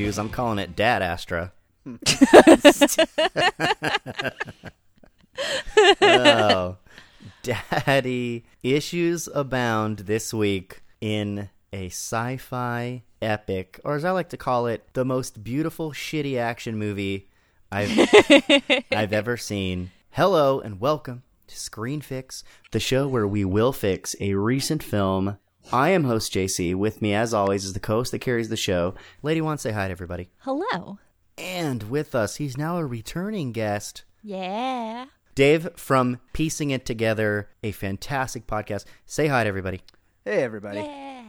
I'm calling it Dad Astra. Hmm. oh, daddy issues abound this week in a sci-fi epic, or as I like to call it, the most beautiful shitty action movie I've I've ever seen. Hello and welcome to Screen Fix, the show where we will fix a recent film. I am host JC. With me, as always, is the co-host that carries the show. Lady wants to say hi to everybody. Hello. And with us, he's now a returning guest. Yeah. Dave from Piecing It Together, a fantastic podcast. Say hi to everybody Hey, everybody. Yeah.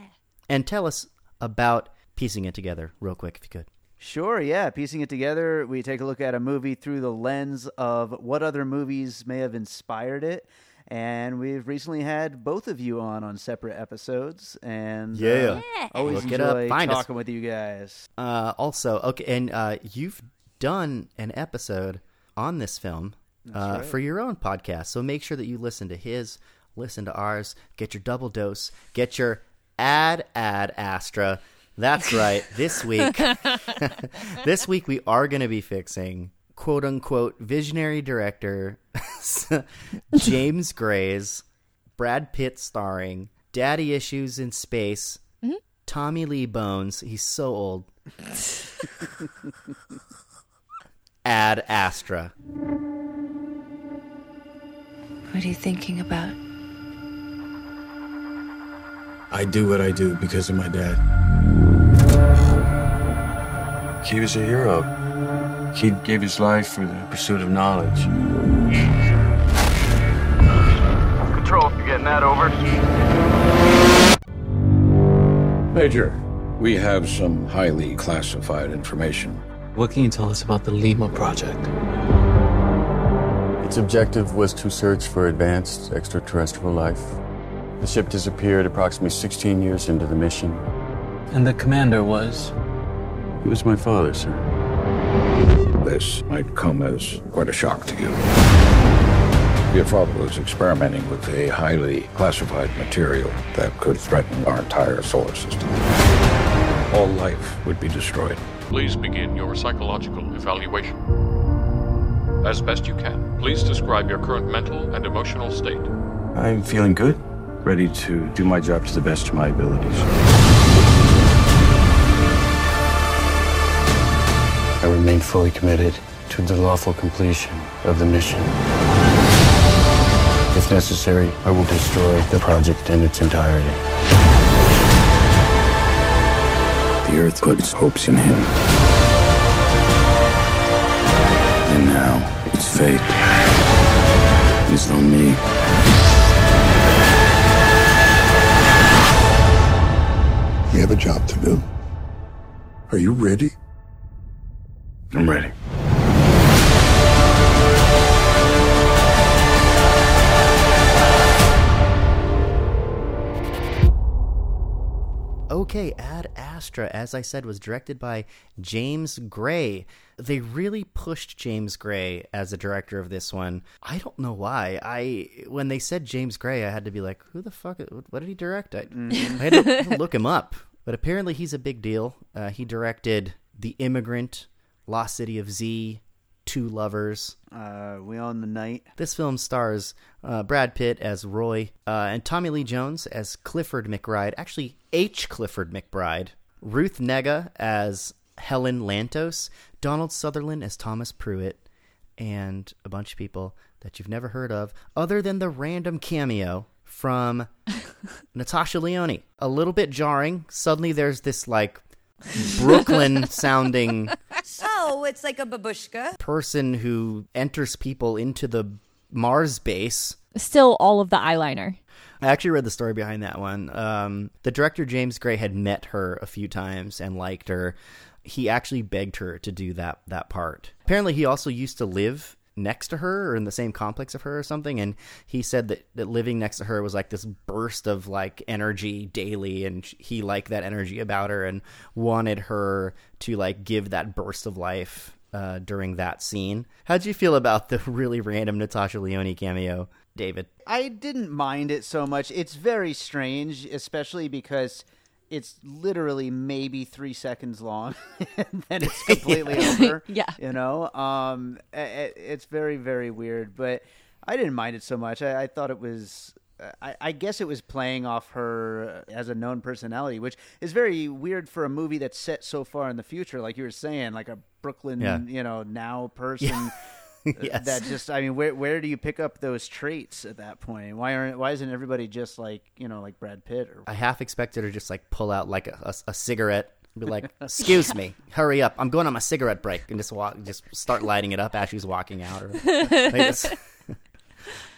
and tell us about Piecing It Together, real quick, if you could. Sure, yeah. Piecing it together, we take a look at a movie through the lens of what other movies may have inspired it. And we've recently had both of you on on separate episodes, and uh, Yeah. Yeah. always Look it up. enjoy us. talking with you guys. Uh, also, okay, and uh, you've done an episode on this film uh, right. for your own podcast. So make sure that you listen to his, listen to ours, get your double dose, get your ad ad Astra. That's right. This week, this week we are going to be fixing quote unquote visionary director James Gray's Brad Pitt starring Daddy Issues in Space. Tommy Lee Bones, he's so old. Ad Astra. What are you thinking about? I do what I do because of my dad. He was a hero. He gave his life for the pursuit of knowledge. Control, you getting that over? Major, we have some highly classified information. What can you tell us about the Lima project? Its objective was to search for advanced extraterrestrial life. The ship disappeared approximately 16 years into the mission. And the commander was? He was my father, sir. This might come as quite a shock to you. Your father was experimenting with a highly classified material that could threaten our entire solar system. All life would be destroyed. Please begin your psychological evaluation. As best you can, please describe your current mental and emotional state. I'm feeling good, ready to do my job to the best of my abilities. I remain fully committed to the lawful completion of the mission. If necessary, I will destroy the project in its entirety. The Earth put its hopes in him. And now, its fate is on me. We have a job to do. Are you ready? I'm ready. Okay, Ad Astra, as I said, was directed by James Gray. They really pushed James Gray as a director of this one. I don't know why. I when they said James Gray, I had to be like, "Who the fuck? What did he direct?" I, I had to look him up. But apparently, he's a big deal. Uh, he directed The Immigrant, Lost City of Z, Two Lovers, Uh, We Own the Night. this film stars uh, Brad Pitt as Roy uh, and Tommy Lee Jones as Clifford McBride, actually H. Clifford McBride, Ruth Negga as Helen Lantos, Donald Sutherland as Thomas Pruitt, and a bunch of people that you've never heard of, other than the random cameo from Natasha Lyonne. A little bit jarring. Suddenly there's this like Brooklyn sounding Oh, it's like a babushka. person who enters people into the Mars base. Still all of the eyeliner. I actually read the story behind that one. Um, the director James Gray had met her a few times and liked her. He actually begged her to do that that part. Apparently, he also used to live next to her or in the same complex of her or something and he said that, that living next to her was like this burst of like energy daily and he liked that energy about her and wanted her to like give that burst of life uh, during that scene how'd you feel about the really random natasha lyonne cameo david I didn't mind it so much. It's very strange, especially because it's literally maybe three seconds long, and then it's completely over. Yeah. you know, um, i- i- it's very very weird, but I didn't mind it so much. I, I thought it was. I, I guess it was playing off her as a known personality, which is very weird for a movie that's set so far in the future. Like you were saying, like a Brooklyn, Yeah. you know, now person. Yes. That just, I mean, where where do you pick up those traits at that point? Why aren't why isn't everybody just like you know like Brad Pitt or I half expected her to just like pull out like a, a, a cigarette, and be like, "Excuse me, hurry up! I'm going on my cigarette break," and just walk, just start lighting it up as she's walking out. Or,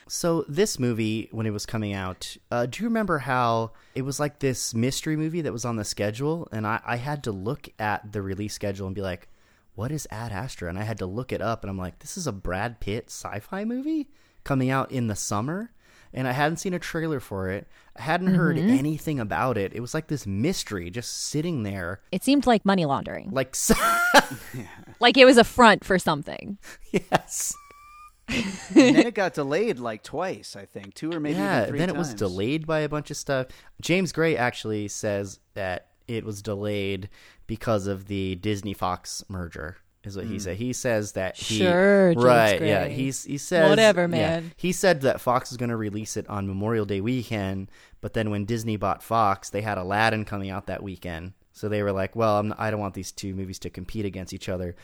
so this movie, when it was coming out, uh, do you remember how it was like this mystery movie that was on the schedule, and I, I had to look at the release schedule and be like, "What is Ad Astra?" And I had to look it up, and I'm like, "This is a Brad Pitt sci-fi movie coming out in the summer." and I hadn't seen a trailer for it. I hadn't heard Mhm. anything about it. It was like this mystery just sitting there. It seemed like money laundering. Like, Like it was a front for something. yes. and then it got delayed like twice, I think, two or maybe yeah, even three then it was delayed by a bunch of stuff. James Gray actually says that it was delayed because of the Disney Fox merger. Is what he Mm. said. He says that he Sure, James right, yeah. Gray. He's he says Whatever, yeah, man. he said that Fox was going to release it on Memorial Day weekend, but then when Disney bought Fox, they had Aladdin coming out that weekend. So they were like, "Well, I'm, I don't want these two movies to compete against each other."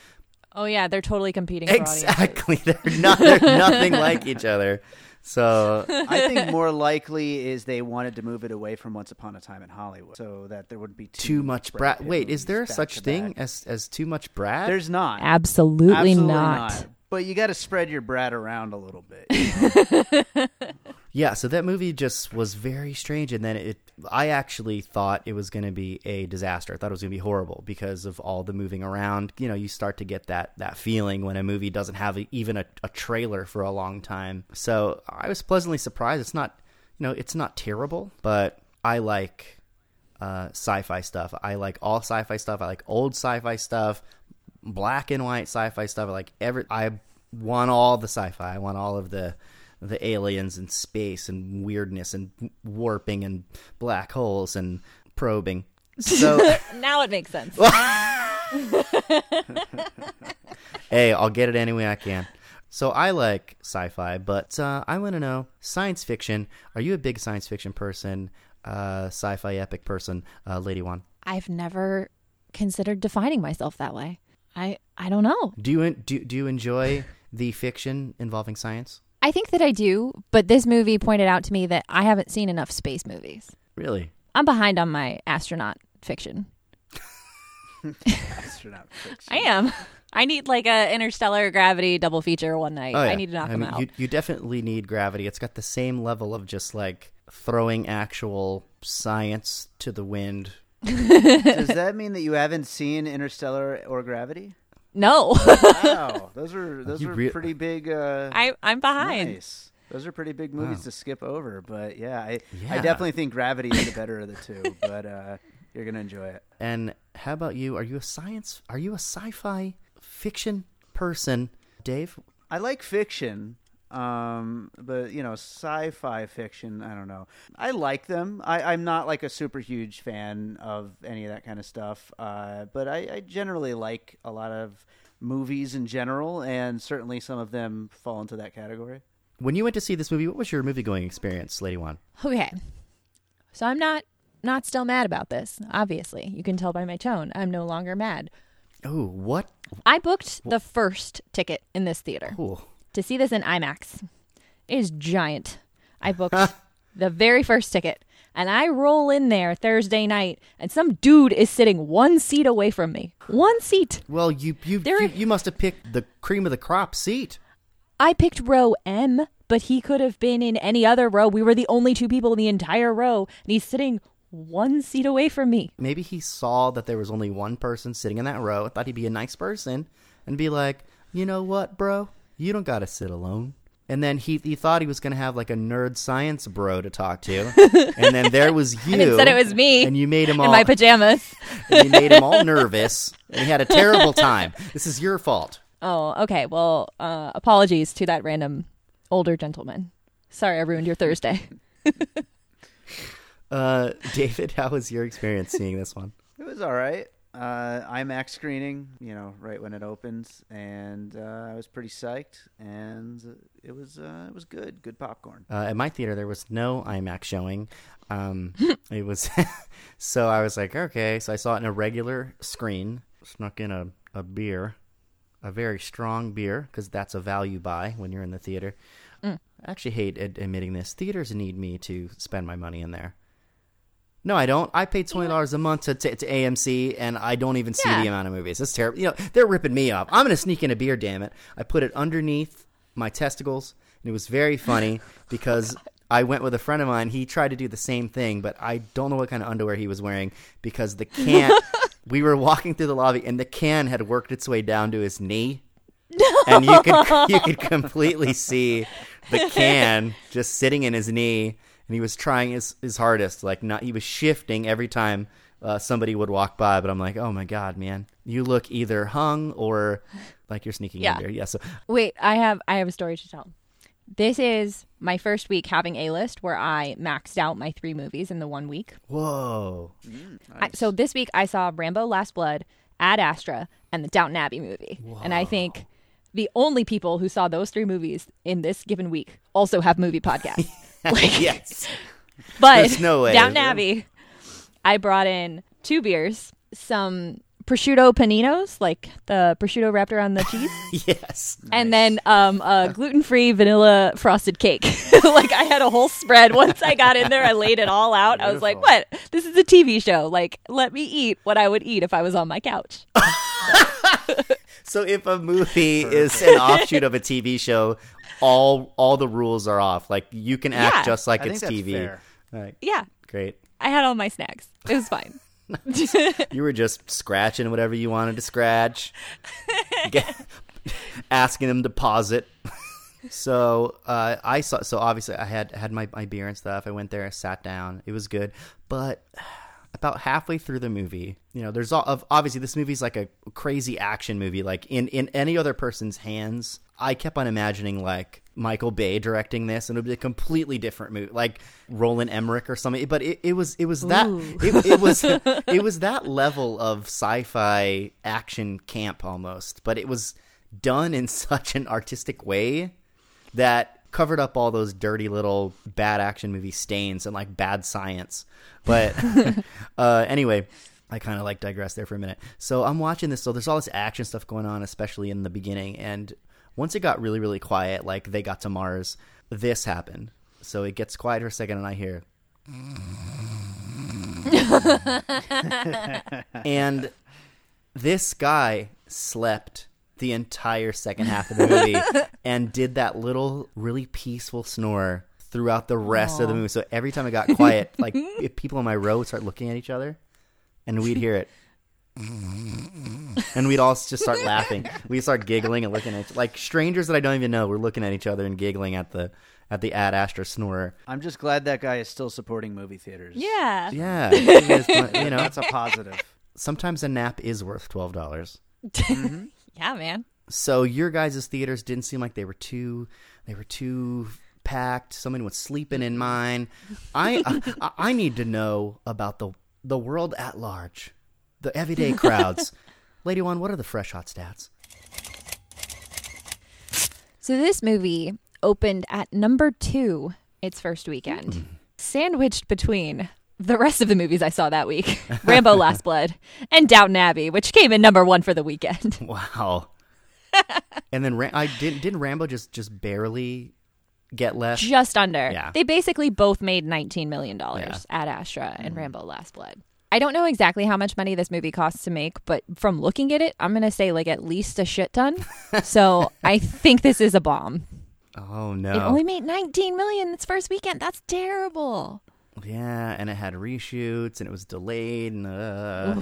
Oh yeah, they're totally competing. For. Exactly, they're not they're nothing like each other. So I think more likely is they wanted to move it away from Once Upon a Time in Hollywood, so that there wouldn't be too, too much Brad. Pitt Wait, is there such to thing back. as as too much Brad? There's not. Absolutely, Absolutely not. But you got to spread your Brad around a little bit. you know? Yeah, so that movie just was very strange, and then it. I actually thought it was going to be a disaster. I thought it was going to be horrible because of all the moving around. You know, you start to get that that feeling when a movie doesn't have a, even a, a trailer for a long time. So I was pleasantly surprised. It's not, you know, it's not terrible, but I like uh, sci-fi stuff. I like all sci-fi stuff. I like old sci-fi stuff, black and white sci-fi stuff. I like every. I want all the sci-fi. I want all of the the aliens and space and weirdness and warping and black holes and probing. So now it makes sense. hey, I'll get it any way I can. So I like sci-fi, but uh, I want to know science fiction. Are you a big science fiction person? Uh, sci-fi epic person, uh, Lady One. I've never considered defining myself that way. I I don't know. Do you do, do you enjoy the fiction involving science? I think that I do, but this movie pointed out to me that I haven't seen enough space movies. Really? I'm behind on my astronaut fiction. Astronaut fiction. I am. I need like a interstellar gravity double feature one night. Oh, yeah. I need to knock I them mean, out. You, you definitely need gravity. It's got the same level of just like throwing actual science to the wind. Does that mean that you haven't seen Interstellar or Gravity? No. wow, those are those You are rea- pretty big. Uh, I I'm behind. Nice. Those are pretty big movies Wow. to skip over, but yeah, I, I definitely think Gravity is the better of the two. But uh, you're gonna enjoy it. And how about you? Are you a science? Are you a sci-fi fiction person, Dave? I like fiction, um, but you know, sci-fi fiction. I don't know. I like them. I, I'm not like a super huge fan of any of that kind of stuff, uh, but I, I generally like a lot of movies in general, and certainly some of them fall into that category. When you went to see this movie, what was your movie going experience, Lady One? Okay. So I'm not not still mad about this. Obviously, you can tell by my tone. I'm no longer mad. Oh, what? I booked the first ticket in this theater Ooh. To see this in IMAX. It is giant. I booked the very first ticket, and I roll in there Thursday night, and some dude is sitting one seat away from me. One seat. Well, you you There- you, you must have picked the cream of the crop seat. I picked row M, but he could have been in any other row. We were the only two people in the entire row, and he's sitting one seat away from me. Maybe he saw that there was only one person sitting in that row. Thought he'd be a nice person and be like, you know what, bro, you don't gotta sit alone. And then he he thought he was gonna have like a nerd science bro to talk to, and then there was you. And instead it was me and you made him all in my pajamas. and you made him all nervous, and he had a terrible time. This is your fault. Oh, okay. Well, uh, apologies to that random older gentleman. Sorry, I ruined your Thursday. Uh, David, how was your experience seeing this one? It was all right. Uh, IMAX screening, you know, right when it opens, and uh, I was pretty psyched, and it was uh, it was good, good popcorn. Uh, at my theater, there was no IMAX showing. Um, it was so I was like, okay. So I saw it in a regular screen. Snuck in a, a beer, a very strong beer, because that's a value buy when you're in the theater. Mm. I actually hate ad- admitting this. Theaters need me to spend my money in there. No, I don't. I paid twenty dollars a month to, to to AMC, and I don't even see Yeah. the amount of movies. That's terrible. You know, they're ripping me off. I'm gonna sneak in a beer. Damn it! I put it underneath my testicles, and it was very funny because I went with a friend of mine. He tried to do the same thing, but I don't know what kind of underwear he was wearing because the can. we were walking through the lobby, and the can had worked its way down to his knee, and you could you could completely see the can just sitting in his knee, and he was trying his his hardest, like not he was shifting every time uh, somebody would walk by. But I'm like, oh my god, man, you look either hung or like you're sneaking Yeah. in there. Yeah, so Wait, I have I have a story to tell. This is my first week having a list where I maxed out my three movies in the one week. whoa, I, so this week I saw Rambo: Last Blood, Ad Astra, and the Downton Abbey movie. And I think the only people who saw those three movies in this given week also have movie podcasts. like, yes, but There's no way. Downton Abbey, I brought in two beers, some prosciutto paninos, like the prosciutto wrapped around the cheese. yes. and then um, a gluten-free vanilla frosted cake. like I had a whole spread. Once I got in there, I laid it all out. I was like, "What? This is a TV show. Like, let me eat what I would eat if I was on my couch." So if a movie is an offshoot of a TV show, all all the rules are off. Like you can act Yeah. just like I it's TV. fair. Right. Yeah, Great. I had all my snacks. It was fine. You were just scratching whatever you wanted to scratch, Get- asking them to pause it. So uh, I saw. So obviously, I had had my, my beer and stuff. I went there, I sat down. It was good, but about halfway through the movie, you know, there's all of obviously this movie's like a crazy action movie. Like in in any other person's hands, I kept on imagining like Michael Bay directing this, and it would be a completely different movie, like Roland Emmerich or something. But it, it was it was that it, it was it was that level of sci-fi action camp almost, but it was done in such an artistic way that covered up all those dirty little bad action movie stains and like bad science. But uh, anyway, I kind of like digress there for a minute. So I'm watching this. So there's all this action stuff going on, especially in the beginning. And once it got really, really quiet, like they got to Mars, this happened. So it gets quiet for a second, and I hear. and this guy slept the entire second half of the movie and did that little really peaceful snore throughout the rest of the movie. So every time it got quiet, like if people in my row would start looking at each other and we'd hear it. And we'd all just start laughing. We'd start giggling and looking at like strangers that I don't even know. We're looking at each other and giggling at the at the Ad Astra snorer. I'm just glad that guy is still supporting movie theaters. Yeah. Yeah, it is fun, you know. That's a positive. sometimes a nap is worth twelve dollars. Mm-hmm. Yeah, man. So your guys' theaters didn't seem like they were too they were too packed. Someone was sleeping in mine. I I, I need to know about the the world at large, the everyday crowds. Lady one, what are the fresh hot stats? So this movie opened at number two its first weekend, mm. sandwiched between the rest of the movies I saw that week: Rambo: Last Blood and Downton Abbey, which came in number one for the weekend. Wow. and then Ram- I didn't didn't Rambo just just barely get left. Just under. Yeah. They basically both made $19 million Yeah. Ad Astra and mm. Rambo Last Blood. I don't know exactly how much money this movie costs to make, but from looking at it, I'm going to say like at least a shit ton. so I think this is a bomb. Oh no. It only made 19 million its first weekend. That's terrible. yeah, and it had reshoots and it was delayed and uh,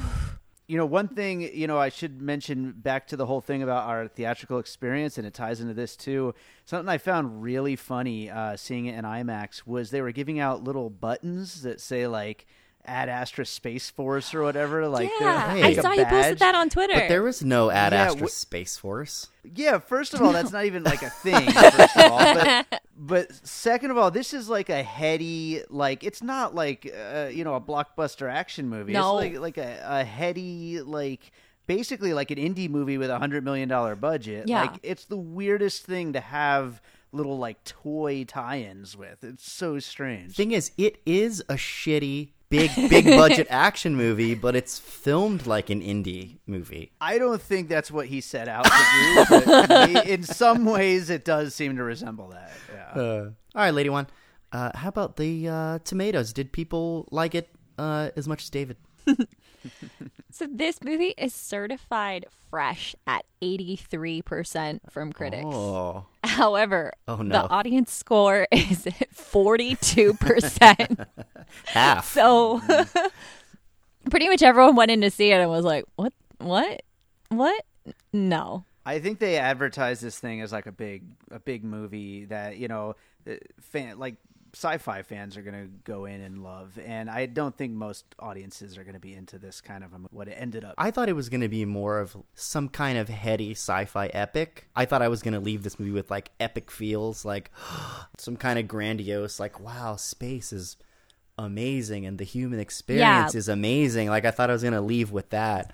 You know, one thing, you know, I should mention back to the whole thing about our theatrical experience, and it ties into this too. Something I found really funny uh, seeing it in IMAX was they were giving out little buttons that say, like, Ad Astra Space Force or whatever. Like, they're Yeah, like I a saw you posted that on Twitter. But there was no Ad Yeah, Astra wh- Space Force. Yeah, first of all, that's not even like a thing. First of all, but, but second of all, this is like a heady, like it's not like uh, you know a blockbuster action movie. No. it's like like a, a heady, like basically like an indie movie with a hundred million dollar budget. Yeah. like it's the weirdest thing to have little like toy tie-ins with. It's so strange. Thing is, it is a shitty, big, big budget action movie, but it's filmed like an indie movie. I don't think that's what he set out to do, but in some ways, it does seem to resemble that. Yeah. Uh, all right, Lady One. Uh, how about the uh, tomatoes? Did people like it uh, as much as David? So this movie is certified fresh at 83% from critics. Oh, However, Oh, no. the audience score is 42%. half. so pretty much everyone went in to see it and was like, "What? What? What? No." I think they advertise this thing as like a big, a big movie that you know, fan like sci-fi fans are gonna go in and love, and I don't think most audiences are gonna be into this kind of a, what it ended up. I thought it was going to be more of some kind of heady sci-fi epic. I thought I was going to leave this movie with like epic feels, like some kind of grandiose, like wow, space is amazing and the human experience Yeah. is amazing. Like I thought I was going to leave with that,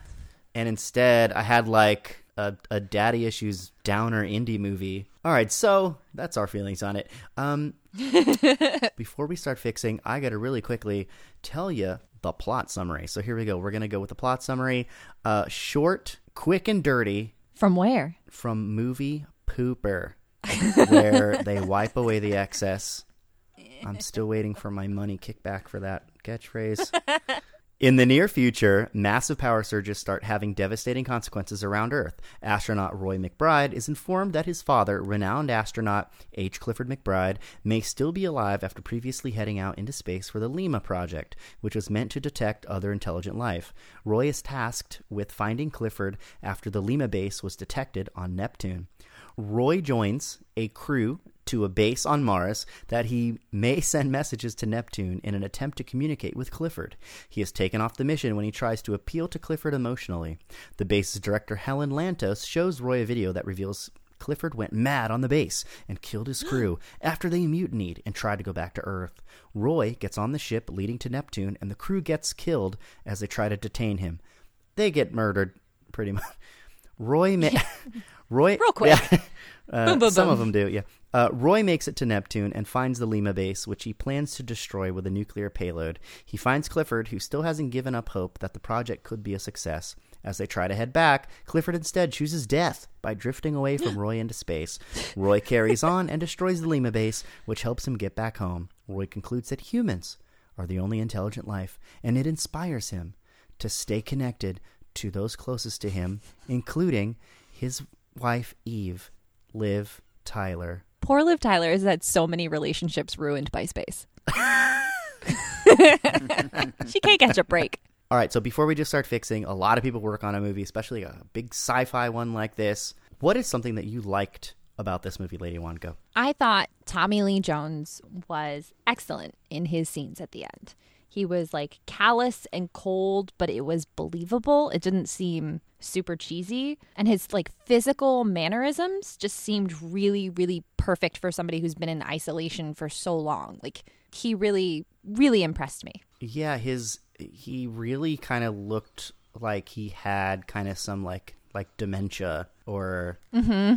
and instead I had like a, a daddy issues downer indie movie. All right, so that's our feelings on it. Um, before we start fixing, I got to really quickly tell you the plot summary. So here we go. We're going to go with the plot summary. Uh, short, quick, and dirty From where? from movie Pooper, where they wipe away the excess. I'm still waiting for my money kickback for that catchphrase. In the near future, massive power surges start having devastating consequences around Earth. Astronaut Roy McBride is informed that his father, renowned astronaut H. Clifford McBride, may still be alive after previously heading out into space for the Lima project, which was meant to detect other intelligent life. Roy is tasked with finding Clifford after the Lima base was detected on Neptune. Roy joins a crew to a base on Mars that he may send messages to Neptune in an attempt to communicate with Clifford. He is taken off the mission when he tries to appeal to Clifford emotionally. The base's director, Helen Lantos, shows Roy a video that reveals Clifford went mad on the base and killed his crew after they mutinied and tried to go back to Earth. Roy gets on the ship leading to Neptune, and the crew gets killed as they try to detain him. They get murdered, pretty much. Roy, ma- Roy, Real quick. Yeah. Uh, Boom, boom, some boom. of them do, yeah. Uh, Roy makes it to Neptune and finds the Lima base, which he plans to destroy with a nuclear payload. He finds Clifford, who still hasn't given up hope that the project could be a success. As they try to head back, Clifford instead chooses death by drifting away from Roy into space. Roy carries on and destroys the Lima base, which helps him get back home. Roy concludes that humans are the only intelligent life, and it inspires him to stay connected to those closest to him, including his wife Eve, Liv Tyler. Poor Liv Tyler has had so many relationships ruined by space. she can't catch a break. All right, so before we just start fixing, a lot of people work on a movie, especially a big sci-fi one like this. What is something that you liked about this movie, Lady? Go. I thought Tommy Lee Jones was excellent in his scenes at the end. He was like callous and cold, but it was believable. It didn't seem super cheesy. And his like physical mannerisms just seemed really, really perfect for somebody who's been in isolation for so long. Like he really, really impressed me. Yeah, his he really kind of looked like he had kind of some like like dementia or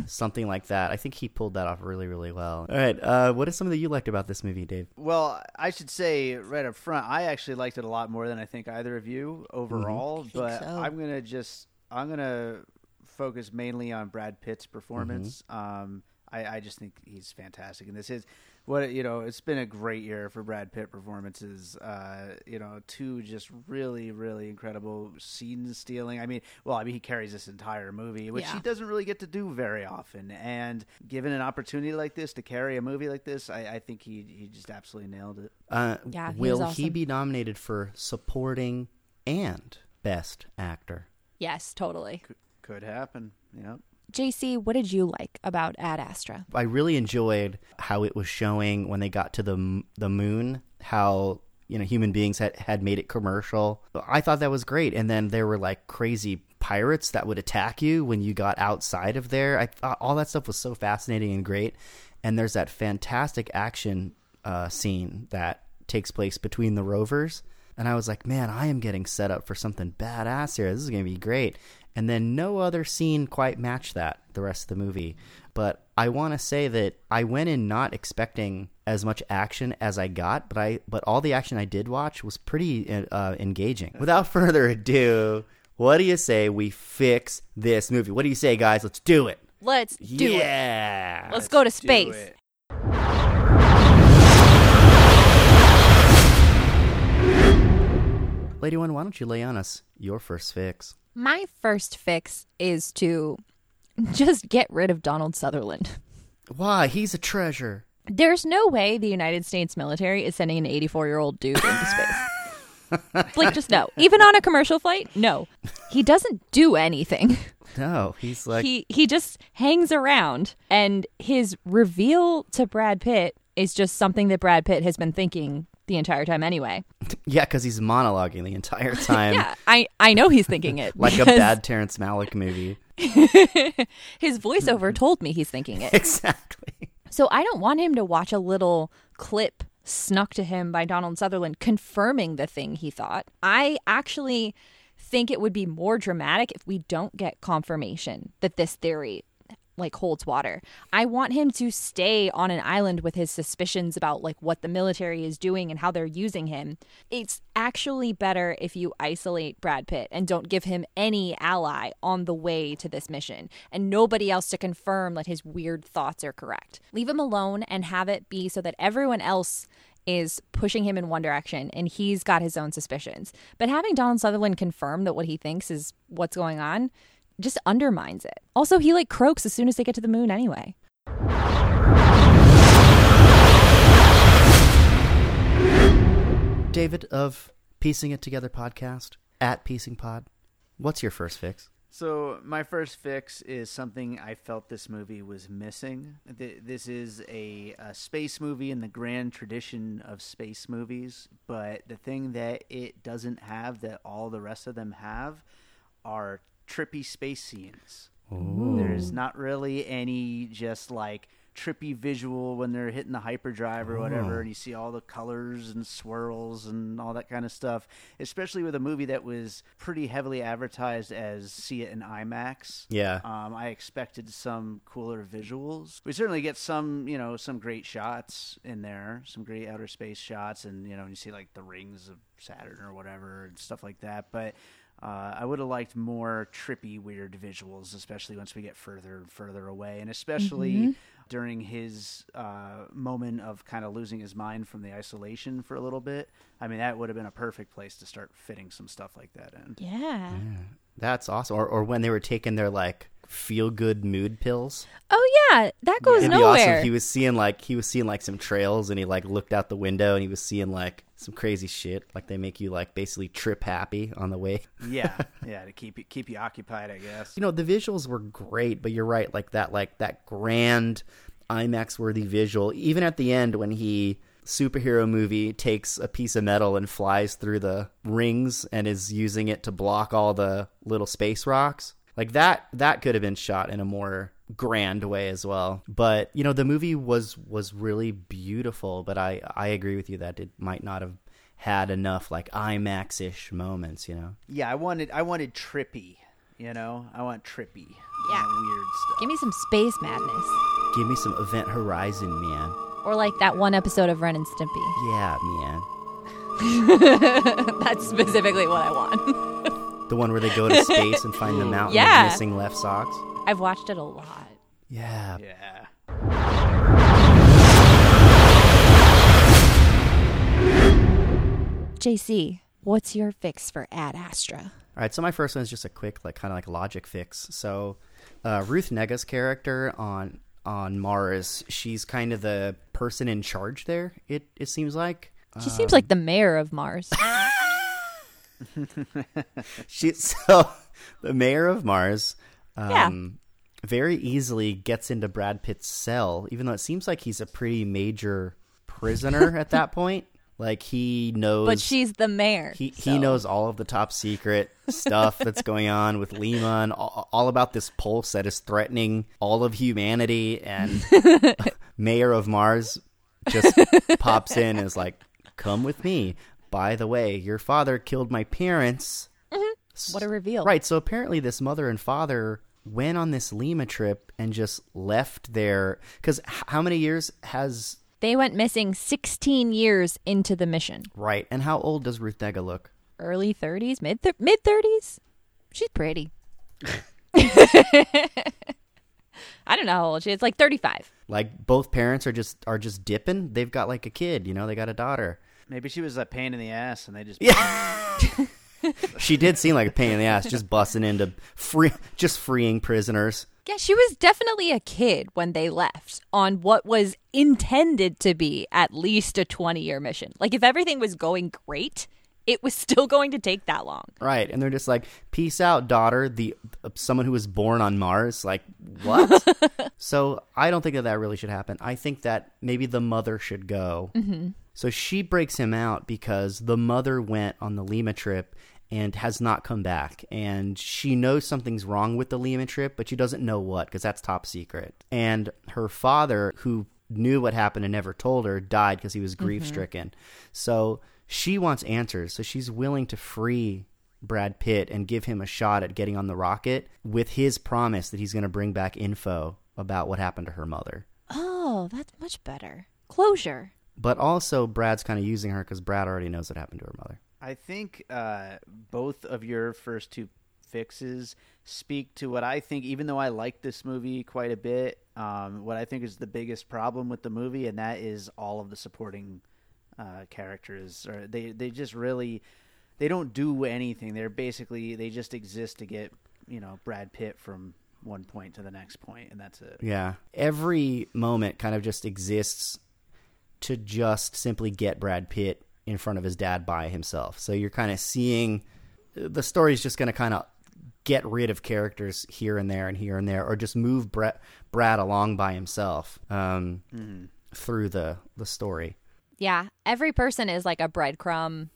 something like that. I think he pulled that off really, really well. All right, uh, what is something that you liked about this movie, Dave? Well, I should say right up front, I actually liked it a lot more than I think either of you overall. But so. I'm gonna just I'm gonna focus mainly on Brad Pitt's performance. Um, I, I just think he's fantastic, and this is what you know. It's been a great year for Brad Pitt performances. Uh, you know, two just really, really incredible scene stealing. I mean, well, I mean, he carries this entire movie, which he doesn't really get to do very often. And given an opportunity like this to carry a movie like this, I, I think he he just absolutely nailed it. Uh, Yeah, he will was he be nominated for supporting and best actor? Yes, totally. Could happen. Yeah. JC, what did you like about Ad Astra? I really enjoyed how it was showing when they got to the the moon how you know human beings had had made it commercial. I thought that was great. And then there were like crazy pirates that would attack you when you got outside of there. I thought all that stuff was so fascinating and great. And there's that fantastic action uh, scene that takes place between the rovers. And I was like, man, I am getting set up for something badass here. This is going to be great. And then no other scene quite matched that the rest of the movie. But I want to say that I went in not expecting as much action as I got, but I but all the action I did watch was pretty uh, engaging. Without further ado, what do you say we fix this movie? What do you say, guys? Let's do it. Let's do yeah. it. Let's go to space. Lady One, why don't you lay on us your first fix? My first fix is to just get rid of Donald Sutherland. Why? He's a treasure. There's no way the United States military is sending an 84 year old dude into space. like, just no. Even on a commercial flight, no. He doesn't do anything. No, he's like he he just hangs around, and his reveal to Brad Pitt is just something that Brad Pitt has been thinking the entire time anyway. Yeah, because he's monologuing the entire time. yeah, I I know he's thinking it like a bad Terrence Malick movie. his voiceover told me he's thinking it. Exactly. So I don't want him to watch a little clip snuck to him by Donald Sutherland confirming the thing he thought. I actually think it would be more dramatic if we don't get confirmation that this theory like holds water. I want him to stay on an island with his suspicions about like what the military is doing and how they're using him. It's actually better if you isolate Brad Pitt and don't give him any ally on the way to this mission and nobody else to confirm that his weird thoughts are correct. Leave him alone and have it be so that everyone else is pushing him in one direction and he's got his own suspicions. But having Donald Sutherland confirm that what he thinks is what's going on just undermines it. Also, he like croaks as soon as they get to the moon anyway. David of Piecing It Together podcast at Piecing Pod. What's your first fix? So my first fix is something I felt this movie was missing. This is a, a space movie in the grand tradition of space movies, but the thing that it doesn't have that all the rest of them have are trippy space scenes. There's not really any just like trippy visual when they're hitting the hyperdrive or whatever, and you see all the colors and swirls and all that kind of stuff. Especially with a movie that was pretty heavily advertised as see it in IMAX. Yeah. Um, I expected some cooler visuals. We certainly get some, you know, some great shots in there, some great outer space shots, and you know, you see like the rings of Saturn or whatever and stuff like that. But uh, I would have liked more trippy, weird visuals, especially once we get further and further away, and especially during his uh, moment of kind of losing his mind from the isolation for a little bit. I mean, that would have been a perfect place to start fitting some stuff like that in. Yeah. That's awesome. Or, or when they were taking their like feel good mood pills. Oh yeah, that goes It'd be nowhere. awesome. He was seeing like he was seeing like some trails, and he like looked out the window, and he was seeing like some crazy shit. Like they make you like basically trip happy on the way. Yeah, yeah, to keep you keep you occupied, I guess. You know, the visuals were great, but you're right. Like that, like that grand IMAX worthy visual. Even at the end when he superhero movie takes a piece of metal and flies through the rings and is using it to block all the little space rocks. Like that that could have been shot in a more grand way as well. But, you know, the movie was was really beautiful, but I I agree with you that it might not have had enough like IMAX-ish moments, you know. Yeah, I wanted I wanted trippy. You know, I want trippy. Yeah. weird stuff. Give me some space madness. Give me some Event Horizon, man. Or like that one episode of Ren and Stimpy. Yeah, man. That's specifically what I want. The one where they go to space and find the mountain Yeah. of missing left socks. I've watched it a lot. Yeah. Yeah. JC, what's your fix for Ad Astra? All right, so my first one is just a quick, like, kind of like logic fix. So, uh, Ruth Negga's character on on Mars, she's kind of the person in charge there. It it seems like She seems like the mayor of Mars. she. So, the mayor of Mars, um, Yeah. very easily gets into Brad Pitt's cell, even though it seems like he's a pretty major prisoner at that point. Like he knows But she's the mayor. he so- he knows all of the top secret stuff that's going on with Lima and all, all about this pulse that is threatening all of humanity. And Mayor of Mars just pops in and is like, "Come with me." By the way, your father killed my parents. Mm-hmm. What a reveal. Right. So apparently, this mother and father went on this Lima trip and just left there. Because how many years has They went missing 16 years into the mission. right? And how old does Ruth Negga look? Early 30s, mid th- mid 30s. She's pretty. I don't know how old she is. Like 35. Like both parents are just are just dipping. They've got like a kid. You know, they got a daughter. Maybe she was a pain in the ass, and they just Yeah. She did seem like a pain in the ass, just busting into free, just freeing prisoners. Yeah, she was definitely a kid when they left on what was intended to be at least a 20 year mission. Like, if everything was going great, it was still going to take that long. Right, and they're just like, "Peace out, daughter." The uh, someone who was born on Mars, like what? so I don't think that that really should happen. I think that maybe the mother should go. Mhm. So she breaks him out because the mother went on the Lima trip and has not come back, and she knows something's wrong with the Lima trip, but she doesn't know what because that's top secret. And her father, who knew what happened and never told her, died because he was grief mm-hmm. stricken. So she wants answers. So she's willing to free Brad Pitt and give him a shot at getting on the rocket with his promise that he's going to bring back info about what happened to her mother. Oh, that's much better. Closure. But also, Brad's kind of using her because Brad already knows what happened to her mother. I think uh, both of your first two fixes speak to what I think, even though I like this movie quite a bit, um, what I think is the biggest problem with the movie, and that is all of the supporting uh, characters. Or they they just really they don't do anything. They're basically they just exist to get you know Brad Pitt from one point to the next point, and that's it. Yeah. Every moment kind of just exists to just simply get Brad Pitt in front of his dad by himself. So you're kind of seeing the story's just going to kind of get rid of characters here and there and here and there, or just move Brad, Brad along by himself um, through the, the story. Yeah, every person is like a breadcrumb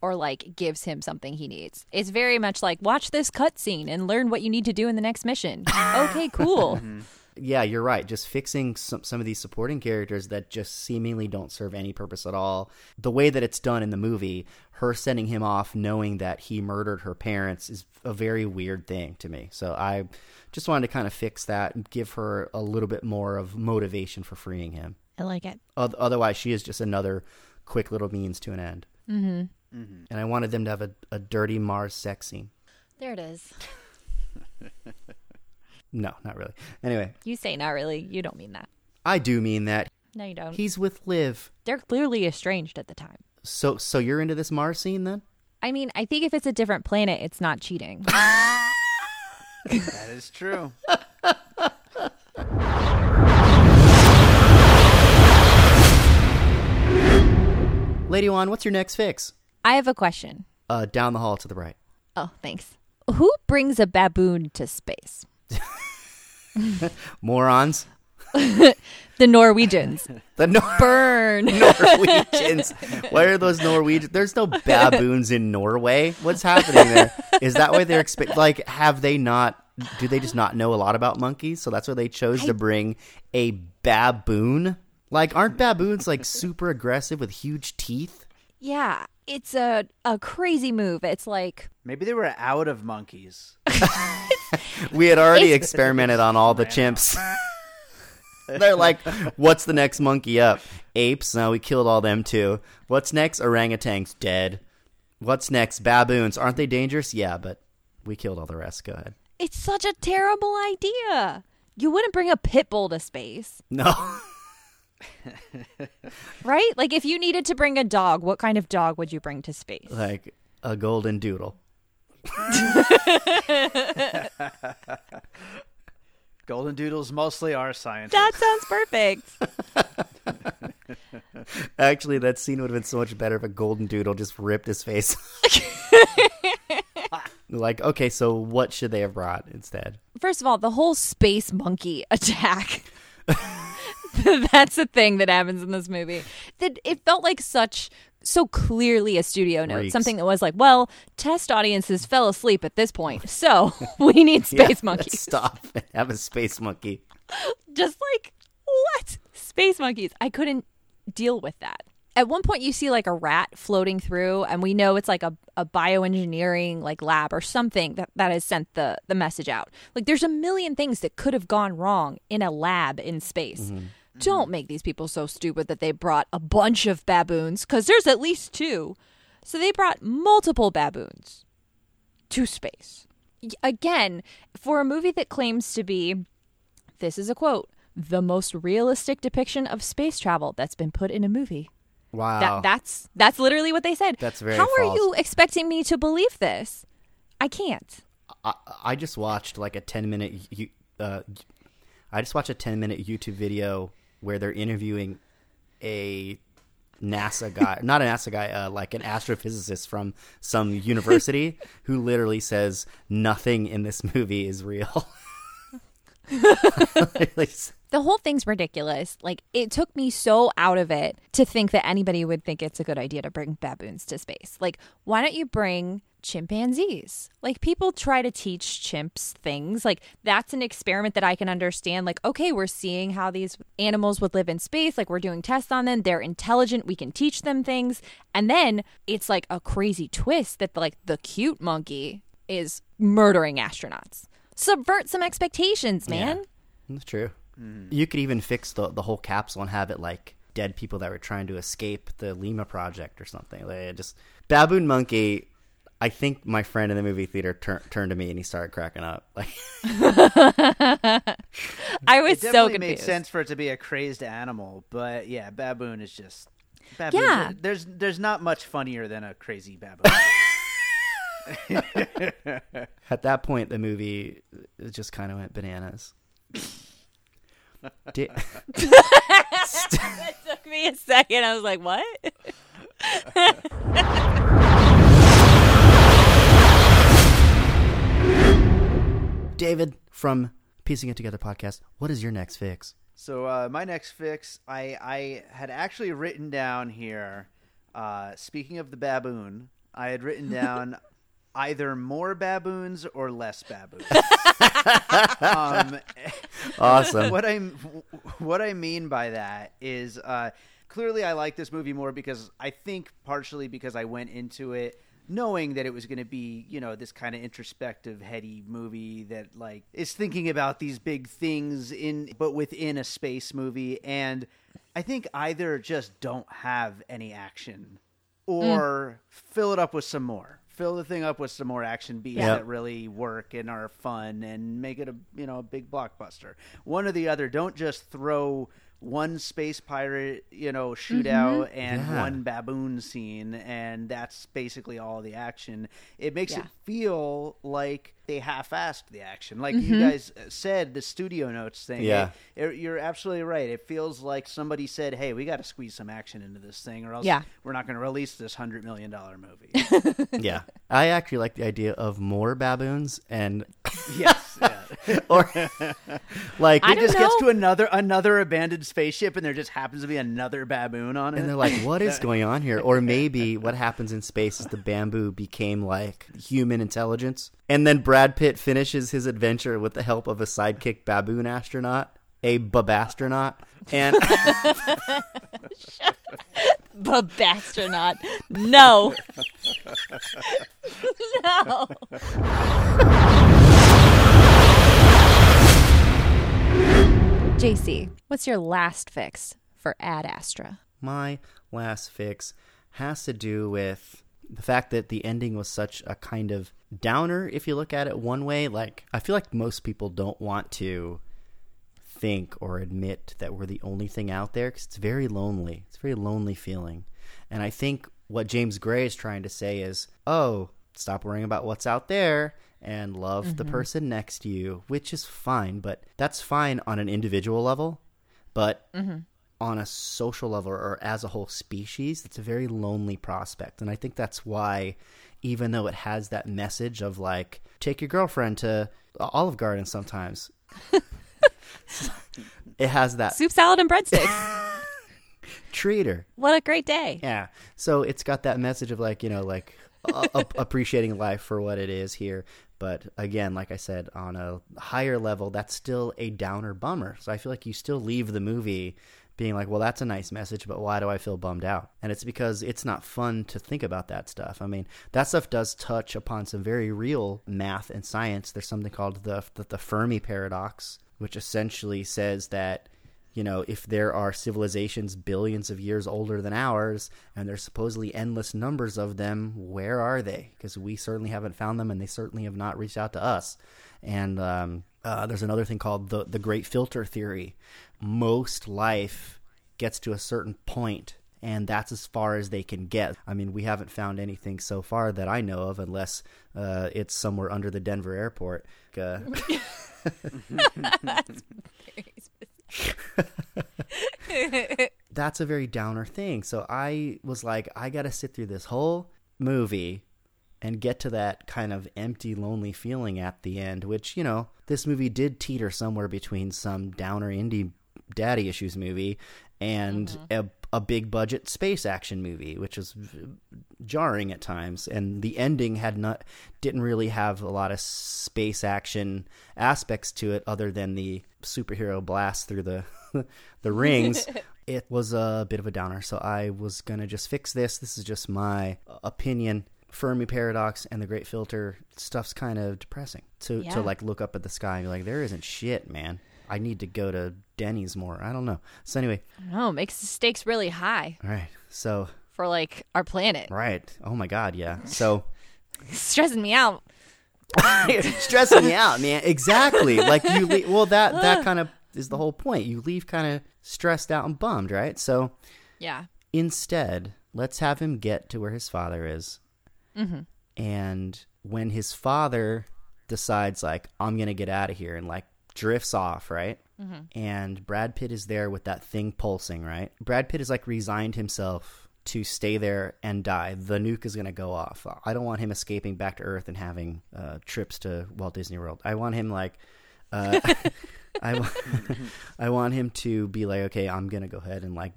or like gives him something he needs. It's very much like watch this cutscene and learn what you need to do in the next mission. okay, cool. Yeah, you're right. Just fixing some some of these supporting characters that just seemingly don't serve any purpose at all. The way that it's done in the movie, her sending him off knowing that he murdered her parents is a very weird thing to me. So I just wanted to kind of fix that and give her a little bit more of motivation for freeing him. I like it. Oth- Otherwise, she is just another quick little means to an end. Mm-hmm. And I wanted them to have a, a dirty Mars sex scene. There it is. No, not really. Anyway, You say not really. You don't mean that. I do mean that. No, you don't. He's with Liv. They're clearly estranged at the time. So so you're into this Mars scene then? I mean, I think if it's a different planet, it's not cheating. That is true. Lady One, what's your next fix? I have a question. Uh, down the hall to the right. Oh, thanks. Who brings a baboon to space? Morons. The Norwegians. The Nor- Burn. Norwegians. Why are those Norwegians? There's no baboons in Norway. What's happening there? Is that why they're expect? Like, have they not? Do they just not know a lot about monkeys? So that's why they chose to bring a baboon. Like, aren't baboons like super aggressive with huge teeth? Yeah, it's a a crazy move. It's like Maybe they were out of monkeys. We had already It's- experimented on all the chimps. They're like, what's the next monkey up? Apes? No, we killed all them too. What's next? Orangutans dead. What's next? Baboons. Aren't they dangerous? Yeah, but we killed all the rest. Go ahead. it's such a terrible idea. You wouldn't bring a pit bull to space, No. right? Like if you needed to bring a dog, what kind of dog would you bring to space? like a golden doodle. Golden Doodles mostly are scientists. That sounds perfect. Actually, that scene would have been so much better if a golden doodle just ripped his face. like, okay, so what should they have brought instead? First of all, the whole space monkey attack That's the thing that happens in this movie. That it felt like such so clearly a studio note, Reeks. something that was like, well, test audiences fell asleep at this point, so we need space Yeah, monkeys. stop and have a space monkey. Just like what? Space monkeys. I couldn't deal with that. At one point you see like a rat floating through and we know it's like a, a bioengineering like lab or something that, that has sent the, the message out. Like there's a million things that could have gone wrong in a lab in space. Mm-hmm. Mm-hmm. Don't make these people so stupid that they brought a bunch of baboons because there's at least two. So they brought multiple baboons to space. Again, for a movie that claims to be this is a quote the most realistic depiction of space travel that's been put in a movie. Wow. That that's that's literally what they said. That's very How are you expecting me to believe this? I can't. I, I just watched like a 10 minute uh, I just watched a 10 minute YouTube video where they're interviewing a NASA guy, not a NASA guy, uh, like an astrophysicist from some university who literally says nothing in this movie is real. Like, The whole thing's ridiculous. Like it took me so out of it to think that anybody would think it's a good idea to bring baboons to space. Like why don't you bring chimpanzees? Like people try to teach chimps things. Like that's an experiment that I can understand. Like okay, we're seeing how these animals would live in space. Like we're doing tests on them. They're intelligent. We can teach them things. And then it's like a crazy twist that like the cute monkey is murdering astronauts. Subvert some expectations, man. That's true. Mm-hmm. You could even fix the the whole capsule and have it like dead people that were trying to escape the Lima project or something. Like just baboon monkey. I think my friend in the movie theater tur- turned to me and he started cracking up. Like I was It so definitely confused. makes sense for it to be a crazed animal, but yeah, baboon is just baboon. Yeah. There's there's not much funnier than a crazy baboon. at that point, the movie just kind of went bananas. Di- It took me a second. I was like, what? David from Piecing It Together podcast. What is your next fix? So uh, my next fix, I I had actually written down here. Uh, speaking of the baboon, I had written down either more baboons or less baboons. um, Awesome. what I what I mean by that is uh, clearly I like this movie more because I think partially because I went into it knowing that it was going to be you know this kind of introspective heady movie that like is thinking about these big things in but within a space movie and I think either just don't have any action or fill it up with some more. Fill the thing up with some more action beats that really work and are fun and make it a you know a big blockbuster. One or the other. Don't just throw one space pirate you know shootout mm-hmm. and Yeah. one baboon scene and that's basically all the action. It makes Yeah. it feel like they half-assed the action. Like you mm-hmm. guys said, the studio notes thing. Yeah. it- it- you're absolutely right. It feels like somebody said, "Hey, we got to squeeze some action into this thing, or else Yeah. we're not going to release this hundred million dollar movie." yeah, I actually like the idea of more baboons and yes, yeah. or like It don't just gets to another another abandoned spaceship, and there just happens to be another baboon on it. And they're like, what is going on here? Or maybe what happens in space is the bamboo became like human intelligence. And then Brad Pitt finishes his adventure with the help of a sidekick baboon astronaut, a babastronaut. And Babastronaut. No. no. JC, what's your last fix for Ad Astra? my last fix has to do with the fact that the ending was such a kind of downer if you look at it one way. Like i feel like most people don't want to think or admit that we're the only thing out there because it's very lonely. It's a very lonely feeling. And i think what james gray is trying to say is oh stop worrying about what's out there and love the mm-hmm. person next to you which is fine but that's fine on an individual level but mm-hmm. on a social level or as a whole species, it's a very lonely prospect. And I think that's why, even though it has that message of like, take your girlfriend to Olive Garden sometimes, it has that Soup, salad, and breadsticks. treater. what a great day. Yeah. So it's got that message of like, you know, like appreciating life for what it is here. But again, like I said, on a higher level, that's still a downer bummer. So I feel like you still leave the movie being like, well, that's a nice message, but why do I feel bummed out? And it's because it's not fun to think about that stuff. I mean, that stuff does touch upon some very real math and science. There's something called the the, the Fermi paradox, which essentially says that you know, if there are civilizations billions of years older than ours and there's supposedly endless numbers of them, where are they? Because we certainly haven't found them and they certainly have not reached out to us. And um, uh, there's another thing called the, the Great Filter Theory. Most life gets to a certain point and that's as far as they can get. I mean, we haven't found anything so far that I know of, unless uh, it's somewhere under the Denver airport. Uh, That's. that's a very downer thing. So I was like, I got to sit through this whole movie and get to that kind of empty, lonely feeling at the end, which, you know, this movie did teeter somewhere between some downer indie daddy issues movie and mm-hmm. a, a big budget space action movie, which was jarring at times. And the ending had not, didn't really have a lot of space action aspects to it other than the superhero blast through the, the rings it was a bit of a downer. So I was gonna just fix this. This is just my opinion. Fermi paradox and the Great Filter stuff's kind of depressing. To Yeah. to like look up at the sky and be like, there isn't shit, man. I need to go to Denny's more. I don't know. So anyway, no, makes the stakes really high all right. So for like our planet. right. Oh my god, yeah. So Stressing me out. stressing me out, man. Exactly. Like you. Le- well, that that kind of is the whole point. You leave kind of stressed out and bummed, right? So Yeah. Instead, let's have him get to where his father is. Mm-hmm. And when his father decides, like, I'm going to get out of here and, like, drifts off, right? Mm-hmm. And Brad Pitt is there with that thing pulsing, right? Brad Pitt is like, resigned himself to stay there and die. The nuke is going to go off. I don't want him escaping back to Earth and having uh, trips to Walt Disney World. I want him, like, uh, I, wa- I want him to be like, okay, I'm gonna go ahead and like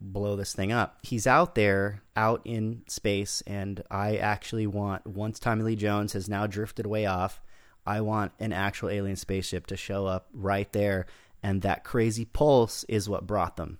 blow this thing up. He's out there, out in space, and I actually want once Tommy Lee Jones has now drifted way off, I want an actual alien spaceship to show up right there, and that crazy pulse is what brought them.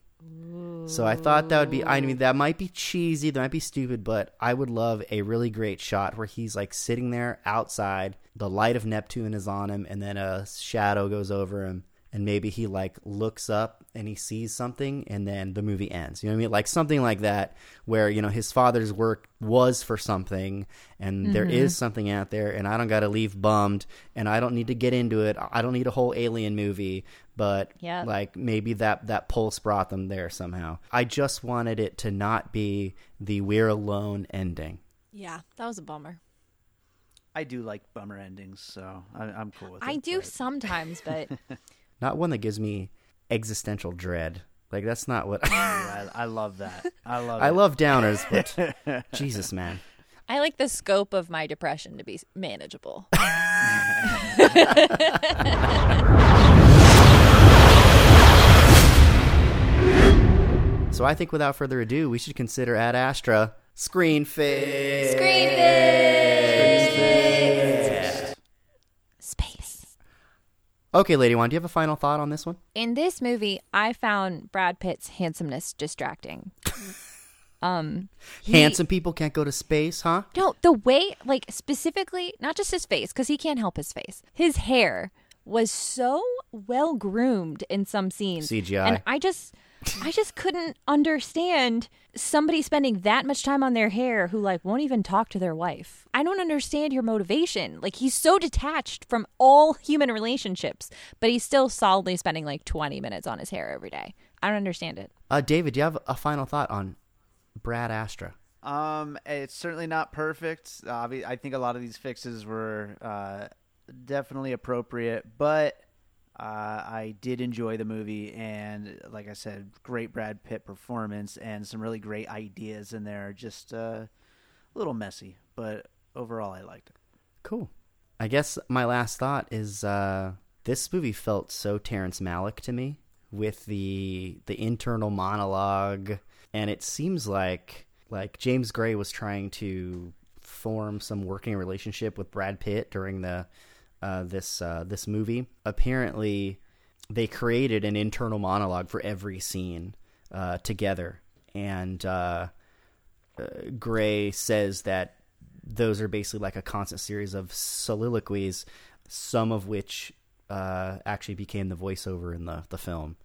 So I thought that would be. I mean, that might be cheesy, that might be stupid, but I would love a really great shot where he's like sitting there outside, the light of Neptune is on him, and then a shadow goes over him, and maybe he like looks up and he sees something, and then the movie ends. You know what I mean? Like something like that, where you know his father's work was for something, and there mm-hmm. is something out there, and I don't got to leave bummed, and I don't need to get into it. I don't need a whole alien movie, but Yep. like maybe that that pulse brought them there somehow. I just wanted it to not be the we're alone ending. Yeah, that was a bummer. I do like bummer endings, so I, I'm cool with it. I do but- sometimes, but Not one that gives me existential dread. Like that's not what I, I love that. I love. I it. love downers, but Jesus, man. I like the scope of my depression to be manageable. So I think without further ado, we should consider Ad Astra Screen Fix. Screen Space. Okay, Lady One, do you have a final thought on this one? In this movie, I found Brad Pitt's handsomeness distracting. um, he- Handsome people can't go to space, huh? No, the way, like specifically, not just his face, because he can't help his face. His hair was so well groomed in some scenes. CGI. And I just, I just couldn't understand somebody spending that much time on their hair who like won't even talk to their wife. I don't understand your motivation. Like he's so detached from all human relationships, but he's still solidly spending like 20 minutes on his hair every day. I don't understand it. Uh, David, do you have a final thought on Brad Astra? Um, it's certainly not perfect. Obvi- I think a lot of these fixes were uh, definitely appropriate, but uh, I did enjoy the movie, and like I said, great Brad Pitt performance and some really great ideas in there. Just uh, a little messy, but overall, I liked it. Cool. I guess my last thought is uh, this movie felt so Terrence Malick to me with the the internal monologue, and it seems like like James Gray was trying to form some working relationship with Brad Pitt during the uh, this uh, this movie. Apparently, they created an internal monologue for every scene uh, together, and uh, uh, Gray says that those are basically like a constant series of soliloquies, some of which actually became the voiceover in the the film.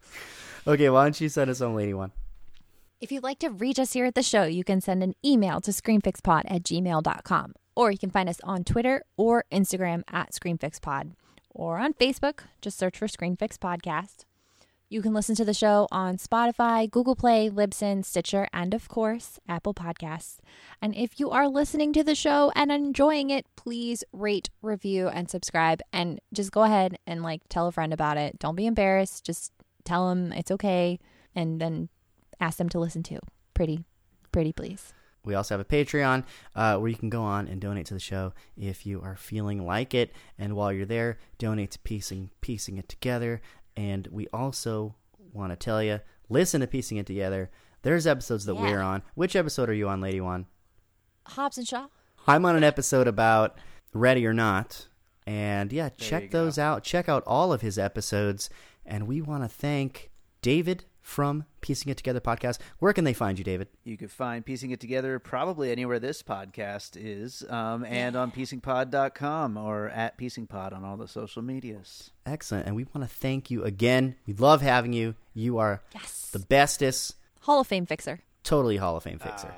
Okay, why don't you send us home, Lady One? If you'd like to reach us here at the show, you can send an email to screenfixpod at gmail.com. Or you can find us on Twitter or Instagram at ScreenFixPod. Or on Facebook, just search for Screenfix Podcast. You can listen to the show on Spotify, Google Play, Libsyn, Stitcher, and of course, Apple Podcasts. And if you are listening to the show and enjoying it, please rate, review, and subscribe. And just go ahead and like tell a friend about it. Don't be embarrassed. Just tell them it's okay. And then ask them to listen to. Pretty, pretty please. We also have a Patreon uh, where you can go on and donate to the show if you are feeling like it. And while you're there, donate to piecing piecing it together. And we also want to tell you, listen to piecing it together. There's episodes that Yeah. we're on. Which episode are you on, Lady One? Hobbs and Shaw. I'm on an episode about Ready or Not. And yeah, you check go. those out. Check out all of his episodes. And we want to thank David from Piecing It Together podcast. Where can they find you, David? You can find Piecing It Together probably anywhere this podcast is, um, and on piecingpod.com or at piecingpod on all the social medias. Excellent. And we want to thank you again. We love having you. You are Yes. the bestest, Hall of Fame fixer. totally Hall of Fame fixer.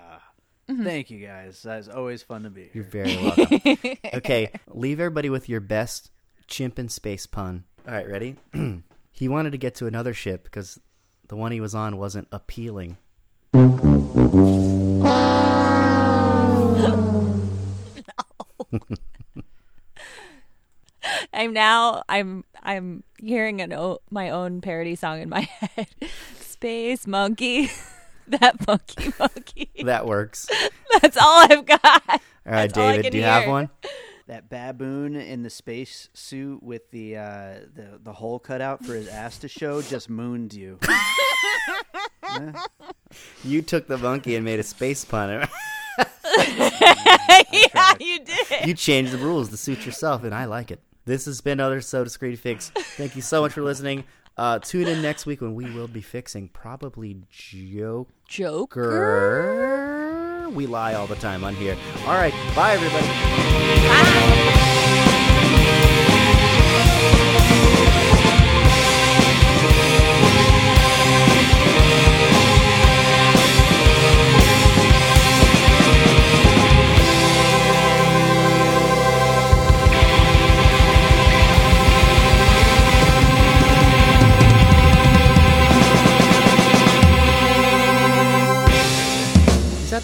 Thank you guys. That's always fun to be You're very welcome. okay, leave everybody with your best chimp in space pun. All right, ready? he wanted to get to another ship because the one he was on wasn't appealing. I'm now I'm I'm hearing an o- my own parody song in my head. Space monkey. that monkey monkey. That works. That's all I've got. All right, That's David, do you have one? That baboon in the space suit with the uh, the the hole cut out for his ass to show just mooned you. You took the monkey and made a space pun. yeah, you did. you changed the rules to suit yourself, and I like it. This has been another So to Screen Fix. Thank you so much for listening. Uh, tune in next week when we will be fixing probably Joker. Joker. We lie all the time on here. All right, bye everybody. Is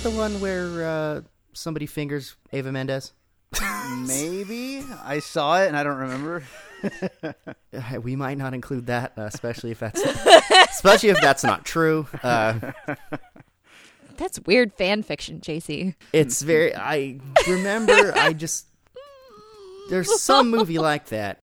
that the one where uh, somebody fingers Eva Mendes? Maybe I saw it and I don't remember. We might not include that, uh, especially if that's especially if that's not true. Uh, That's weird fan fiction, JC. it's very. I remember. I just there's some movie like that